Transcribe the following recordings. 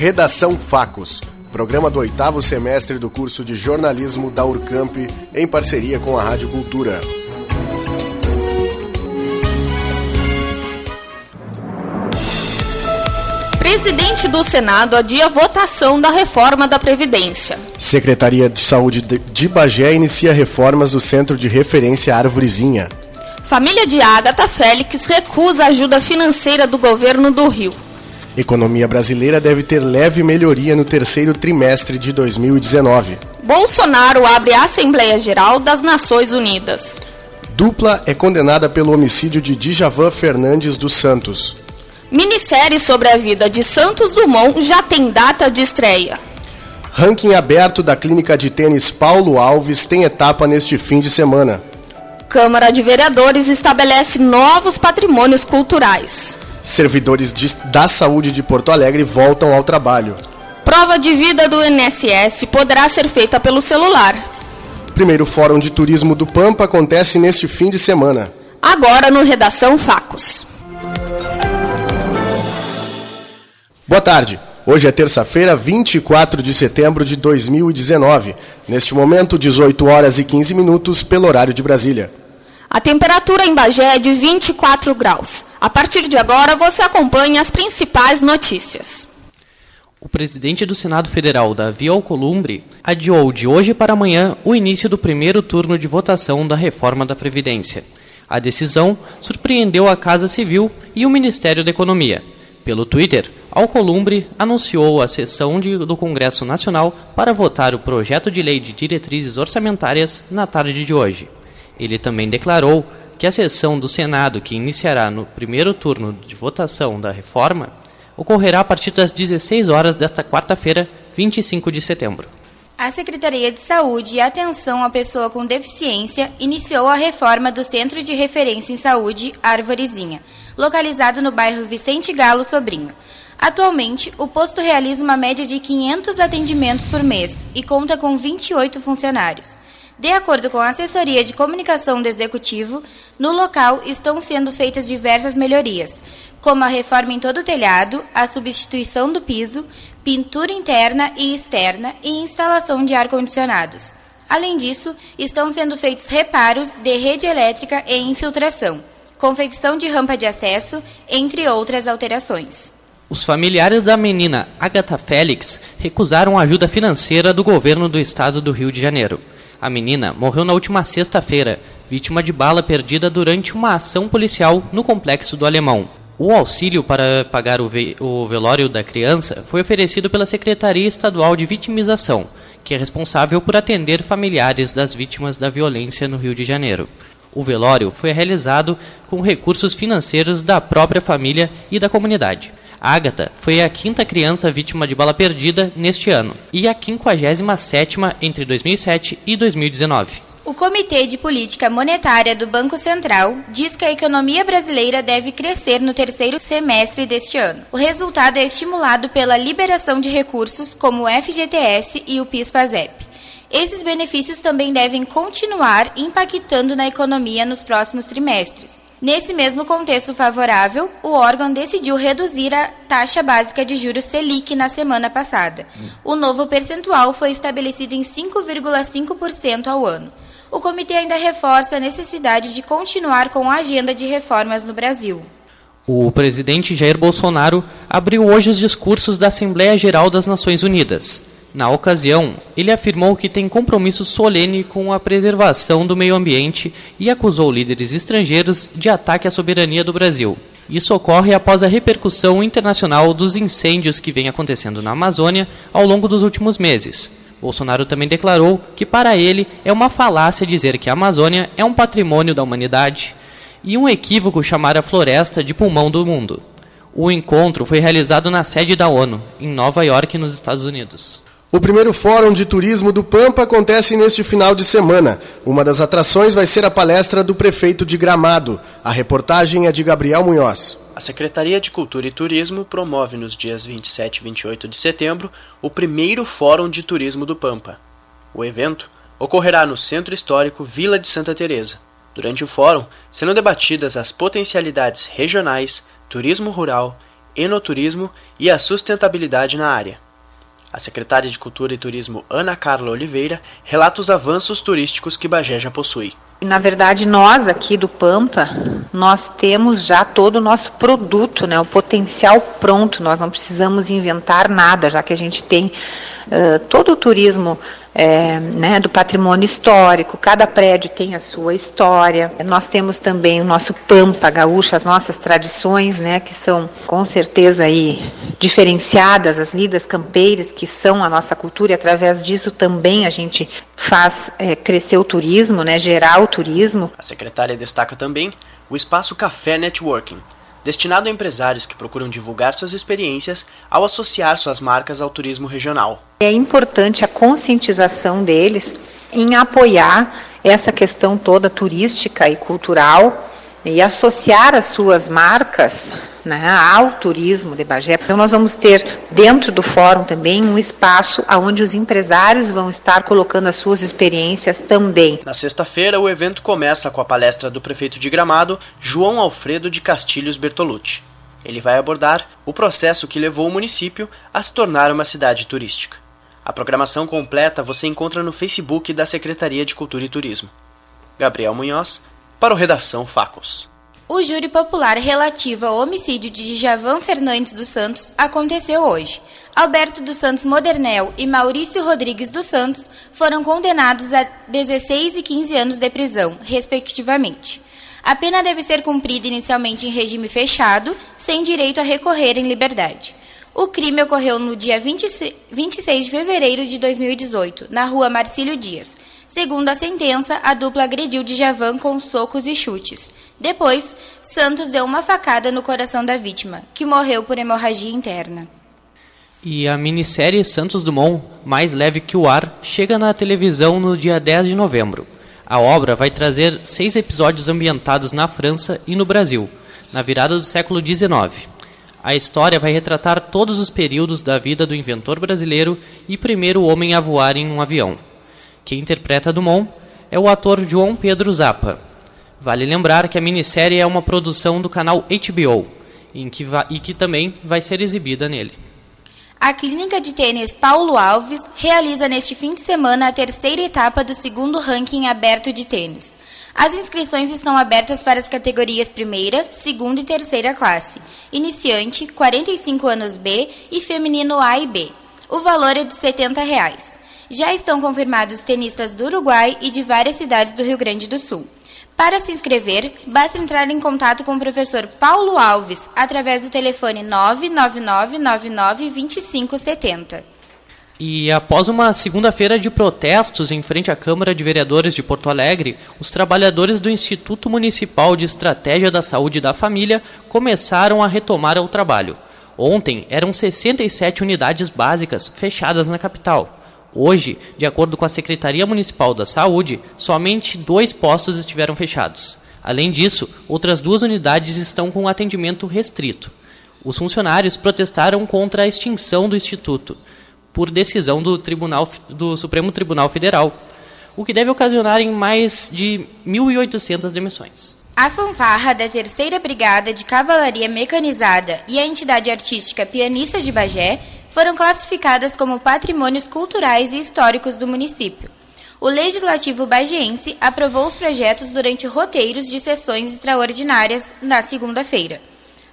Redação Facos, programa do oitavo semestre do curso de jornalismo da Urcamp, em parceria com a Rádio Cultura. Presidente do Senado adia votação da reforma da Previdência. Secretaria de Saúde de Bagé inicia reformas do Centro de Referência Árvorezinha. Família de Agatha Félix recusa ajuda financeira do governo do Rio. Economia brasileira deve ter leve melhoria no terceiro trimestre de 2019. Bolsonaro abre a Assembleia Geral das Nações Unidas. Dupla é condenada pelo homicídio de Djavan Fernandes dos Santos. Minissérie sobre a vida de Santos Dumont já tem data de estreia. Ranking aberto da clínica de tênis Paulo Alves tem etapa neste fim de semana. Câmara de Vereadores estabelece novos patrimônios culturais. Servidores de, da saúde de Porto Alegre voltam ao trabalho. Prova de vida do INSS poderá ser feita pelo celular. Primeiro Fórum de Turismo do Pampa acontece neste fim de semana. Agora no Redação Facos. Boa tarde. Hoje é terça-feira, 24 de setembro de 2019. Neste momento, 18 horas e 15 minutos pelo horário de Brasília. A temperatura em Bagé é de 24 graus. A partir de agora, você acompanha as principais notícias. O presidente do Senado Federal, Davi Alcolumbre, adiou de hoje para amanhã o início do primeiro turno de votação da reforma da Previdência. A decisão surpreendeu a Casa Civil e o Ministério da Economia. Pelo Twitter, Alcolumbre anunciou a sessão de, do Congresso Nacional para votar o projeto de lei de diretrizes orçamentárias na tarde de hoje. Ele também declarou que a sessão do Senado, que iniciará no primeiro turno de votação da reforma, ocorrerá a partir das 16 horas desta quarta-feira, 25 de setembro. A Secretaria de Saúde e Atenção à Pessoa com Deficiência iniciou a reforma do Centro de Referência em Saúde Arvorezinha, localizado no bairro Vicente Galo Sobrinho. Atualmente, o posto realiza uma média de 500 atendimentos por mês e conta com 28 funcionários. De acordo com a assessoria de comunicação do executivo, no local estão sendo feitas diversas melhorias, como a reforma em todo o telhado, a substituição do piso, pintura interna e externa e instalação de ar-condicionados. Além disso, estão sendo feitos reparos de rede elétrica e infiltração, confecção de rampa de acesso, entre outras alterações. Os familiares da menina Agatha Félix recusaram ajuda financeira do governo do estado do Rio de Janeiro. A menina morreu na última sexta-feira, vítima de bala perdida durante uma ação policial no complexo do Alemão. O auxílio para pagar o, ve o velório da criança foi oferecido pela Secretaria Estadual de Vitimização, que é responsável por atender familiares das vítimas da violência no Rio de Janeiro. O velório foi realizado com recursos financeiros da própria família e da comunidade. Ágata foi a quinta criança vítima de bala perdida neste ano e a 57ª entre 2007 e 2019. O Comitê de Política Monetária do Banco Central diz que a economia brasileira deve crescer no terceiro semestre deste ano. O resultado é estimulado pela liberação de recursos como o FGTS e o PIS/PASEP. Esses benefícios também devem continuar impactando na economia nos próximos trimestres. Nesse mesmo contexto favorável, o órgão decidiu reduzir a taxa básica de juros Selic na semana passada. O novo percentual foi estabelecido em 5,5% ao ano. O comitê ainda reforça a necessidade de continuar com a agenda de reformas no Brasil. O presidente Jair Bolsonaro abriu hoje os discursos da Assembleia Geral das Nações Unidas. Na ocasião, ele afirmou que tem compromisso solene com a preservação do meio ambiente e acusou líderes estrangeiros de ataque à soberania do Brasil. Isso ocorre após a repercussão internacional dos incêndios que vem acontecendo na Amazônia ao longo dos últimos meses. Bolsonaro também declarou que, para ele, é uma falácia dizer que a Amazônia é um patrimônio da humanidade e um equívoco chamar a floresta de pulmão do mundo. O encontro foi realizado na sede da ONU, em Nova York, nos Estados Unidos. O primeiro Fórum de Turismo do Pampa acontece neste final de semana. Uma das atrações vai ser a palestra do prefeito de Gramado. A reportagem é de Gabriel Munhoz. A Secretaria de Cultura e Turismo promove nos dias 27 e 28 de setembro o primeiro Fórum de Turismo do Pampa. O evento ocorrerá no Centro Histórico Vila de Santa Teresa. Durante o fórum serão debatidas as potencialidades regionais, turismo rural, enoturismo e a sustentabilidade na área. A secretária de Cultura e Turismo Ana Carla Oliveira relata os avanços turísticos que Bagé já possui. Na verdade, nós aqui do Pampa, nós temos já todo o nosso produto, né, o potencial pronto. Nós não precisamos inventar nada, já que a gente tem todo o turismo é, né, do patrimônio histórico, cada prédio tem a sua história. Nós temos também o nosso Pampa Gaúcha, as nossas tradições, né, que são com certeza aí diferenciadas, as lidas campeiras, que são a nossa cultura, e através disso também a gente faz é, crescer o turismo, né, gerar o turismo. A secretária destaca também o espaço Café Networking, destinado a empresários que procuram divulgar suas experiências ao associar suas marcas ao turismo regional. É importante a conscientização deles em apoiar essa questão toda turística e cultural e associar as suas marcas né, ao turismo de Bagé. Então nós vamos ter dentro do fórum também um espaço onde os empresários vão estar colocando as suas experiências também. Na sexta-feira o evento começa com a palestra do prefeito de Gramado, João Alfredo de Castilhos Bertolucci. Ele vai abordar o processo que levou o município a se tornar uma cidade turística. A programação completa você encontra no Facebook da Secretaria de Cultura e Turismo. Gabriel Munhoz, para o Redação Facos. O júri popular relativo ao homicídio de Javan Fernandes dos Santos aconteceu hoje. Alberto dos Santos Modernel e Maurício Rodrigues dos Santos foram condenados a 16 e 15 anos de prisão, respectivamente. A pena deve ser cumprida inicialmente em regime fechado, sem direito a recorrer em liberdade. O crime ocorreu no dia 26 de fevereiro de 2018, na rua Marcílio Dias, Segundo a sentença, a dupla agrediu Djavan com socos e chutes. Depois, Santos deu uma facada no coração da vítima, que morreu por hemorragia interna. E a minissérie Santos Dumont, Mais Leve que o Ar, chega na televisão no dia 10 de novembro. A obra vai trazer seis episódios ambientados na França e no Brasil, na virada do século XIX. A história vai retratar todos os períodos da vida do inventor brasileiro e primeiro homem a voar em um avião. Quem interpreta Dumont é o ator João Pedro Zappa. Vale lembrar que a minissérie é uma produção do canal HBO que e que também vai ser exibida nele. A clínica de tênis Paulo Alves realiza neste fim de semana a terceira etapa do segundo ranking aberto de tênis. As inscrições estão abertas para as categorias primeira, segunda e terceira classe, iniciante, 45 anos B e feminino A e B. O valor é de 70 reais. Já estão confirmados tenistas do Uruguai e de várias cidades do Rio Grande do Sul. Para se inscrever, basta entrar em contato com o professor Paulo Alves através do telefone 999992570. E após uma segunda-feira de protestos em frente à Câmara de Vereadores de Porto Alegre, os trabalhadores do Instituto Municipal de Estratégia da Saúde da Família começaram a retomar o trabalho. Ontem eram 67 unidades básicas fechadas na capital. Hoje, de acordo com a Secretaria Municipal da Saúde, somente dois postos estiveram fechados. Além disso, outras duas unidades estão com atendimento restrito. Os funcionários protestaram contra a extinção do Instituto, por decisão do, Tribunal, do Supremo Tribunal Federal, o que deve ocasionar em mais de 1.800 demissões. A fanfarra da Terceira Brigada de Cavalaria Mecanizada e a entidade artística Pianistas de Bagé foram classificadas como patrimônios culturais e históricos do município. O Legislativo Bagiense aprovou os projetos durante roteiros de sessões extraordinárias na segunda-feira.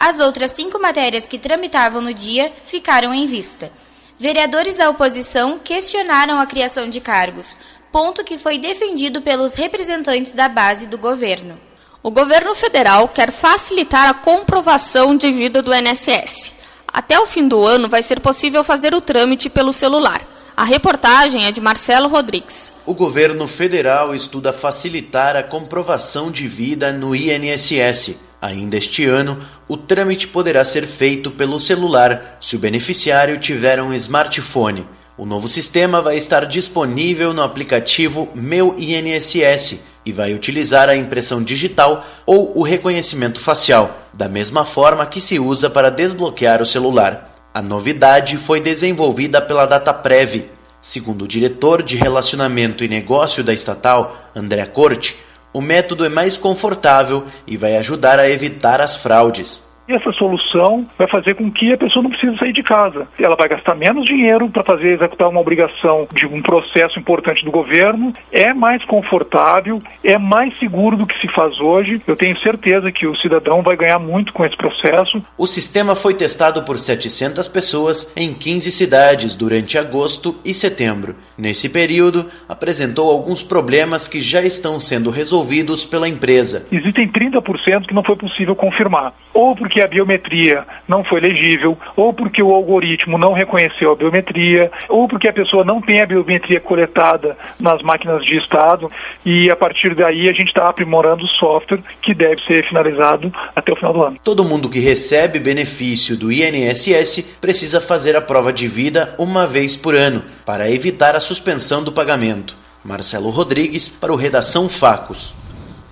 As outras cinco matérias que tramitavam no dia ficaram em vista. Vereadores da oposição questionaram a criação de cargos, ponto que foi defendido pelos representantes da base do governo. O governo federal quer facilitar a comprovação de vida do INSS. Até o fim do ano vai ser possível fazer o trâmite pelo celular. A reportagem é de Marcelo Rodrigues. O governo federal estuda facilitar a comprovação de vida no INSS. Ainda este ano, o trâmite poderá ser feito pelo celular se o beneficiário tiver um smartphone. O novo sistema vai estar disponível no aplicativo Meu INSS e vai utilizar a impressão digital ou o reconhecimento facial, da mesma forma que se usa para desbloquear o celular. A novidade foi desenvolvida pela DataPrev. Segundo o diretor de Relacionamento e Negócio da estatal, André Corte, o método é mais confortável e vai ajudar a evitar as fraudes. E essa solução vai fazer com que a pessoa não precise sair de casa. Ela vai gastar menos dinheiro para fazer executar uma obrigação de um processo importante do governo, é mais confortável, é mais seguro do que se faz hoje. Eu tenho certeza que o cidadão vai ganhar muito com esse processo. O sistema foi testado por 700 pessoas em 15 cidades durante agosto e setembro. Nesse período, apresentou alguns problemas que já estão sendo resolvidos pela empresa. Existem 30% que não foi possível confirmar, ou porque a biometria não foi legível, ou porque o algoritmo não reconheceu a biometria, ou porque a pessoa não tem a biometria coletada nas máquinas de Estado, e a partir daí a gente está aprimorando o software que deve ser finalizado até o final do ano. Todo mundo que recebe benefício do INSS precisa fazer a prova de vida uma vez por ano, para evitar a suspensão do pagamento. Marcelo Rodrigues para o Redação Facos.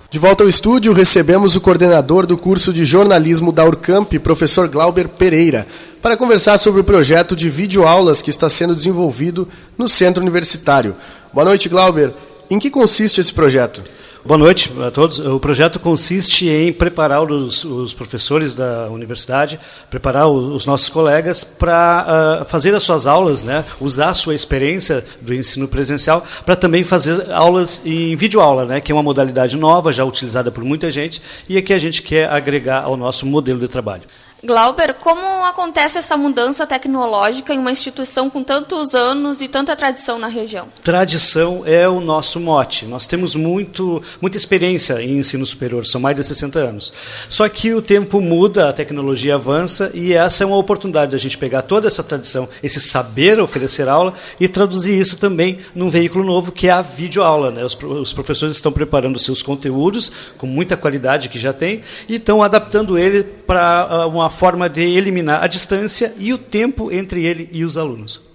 De volta ao estúdio, recebemos o coordenador do curso de jornalismo da Urcamp, professor Glauber Pereira, para conversar sobre o projeto de videoaulas que está sendo desenvolvido no centro universitário. Boa noite, Glauber. Em que consiste esse projeto? Boa noite a todos. O projeto consiste em preparar os, os professores da universidade, preparar os, nossos colegas para uh, fazer as suas aulas, né, usar a sua experiência do ensino presencial para também fazer aulas em videoaula, né, que é uma modalidade nova, já utilizada por muita gente e é que a gente quer agregar ao nosso modelo de trabalho. Glauber, como acontece essa mudança tecnológica em uma instituição com tantos anos e tanta tradição na região? Tradição é o nosso mote. Nós temos muito, muita experiência em ensino superior, são mais de 60 anos. Só que o tempo muda, a tecnologia avança e essa é uma oportunidade da gente pegar toda essa tradição, esse saber oferecer aula e traduzir isso também num veículo novo que é a videoaula. Né? Os, os professores estão preparando seus conteúdos com muita qualidade que já tem e estão adaptando ele para uh, uma forma de eliminar a distância e o tempo entre ele e os alunos.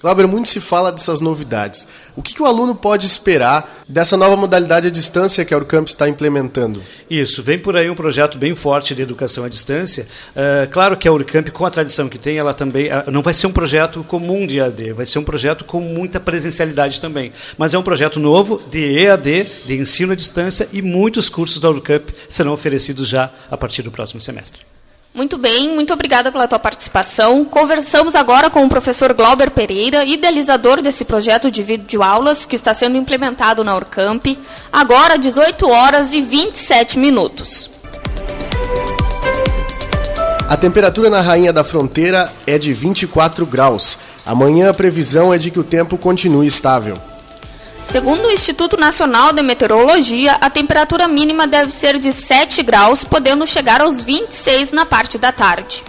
Glauber, muito se fala dessas novidades. O que, que, o aluno pode esperar dessa nova modalidade à distância que a Urcamp está implementando? Isso, vem por aí um projeto bem forte de educação à distância. Uh, claro que a Urcamp, com a tradição que tem, ela também uh, não vai ser um projeto comum de EAD, vai ser um projeto com muita presencialidade também. Mas é um projeto novo de EAD, de ensino à distância, e muitos cursos da Urcamp serão oferecidos já a partir do próximo semestre. Muito bem, muito obrigada pela tua participação. Conversamos agora com o professor Glauber Pereira, idealizador desse projeto de videoaulas que está sendo implementado na Urcamp. Agora, 18 horas e 27 minutos. A temperatura na Rainha da Fronteira é de 24 graus. Amanhã a previsão é de que o tempo continue estável. Segundo o Instituto Nacional de Meteorologia, a temperatura mínima deve ser de 7 graus, podendo chegar aos 26 na parte da tarde.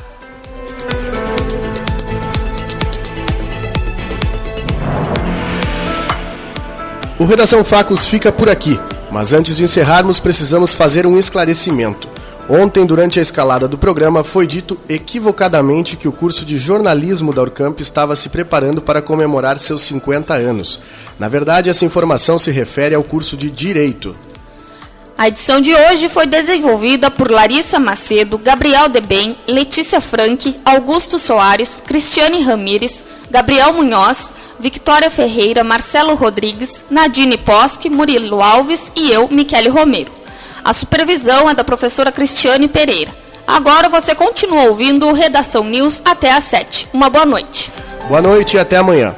O Redação Facos fica por aqui, mas antes de encerrarmos, precisamos fazer um esclarecimento. Ontem, durante a escalada do programa, foi dito equivocadamente que o curso de jornalismo da Urcamp estava se preparando para comemorar seus 50 anos. Na verdade, essa informação se refere ao curso de Direito. A edição de hoje foi desenvolvida por Larissa Macedo, Gabriel Debem, Letícia Franck, Augusto Soares, Cristiane Ramires, Gabriel Munhoz, Victória Ferreira, Marcelo Rodrigues, Nadine Posque, Murilo Alves e eu, Michele Romero. A supervisão é da professora Cristiane Pereira. Agora você continua ouvindo o Redação News até às 7. Uma boa noite. Boa noite e até amanhã.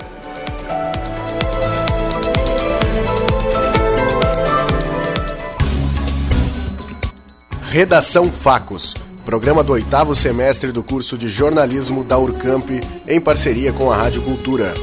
Redação Facos, programa do oitavo semestre do curso de jornalismo da Urcamp, em parceria com a Rádio Cultura.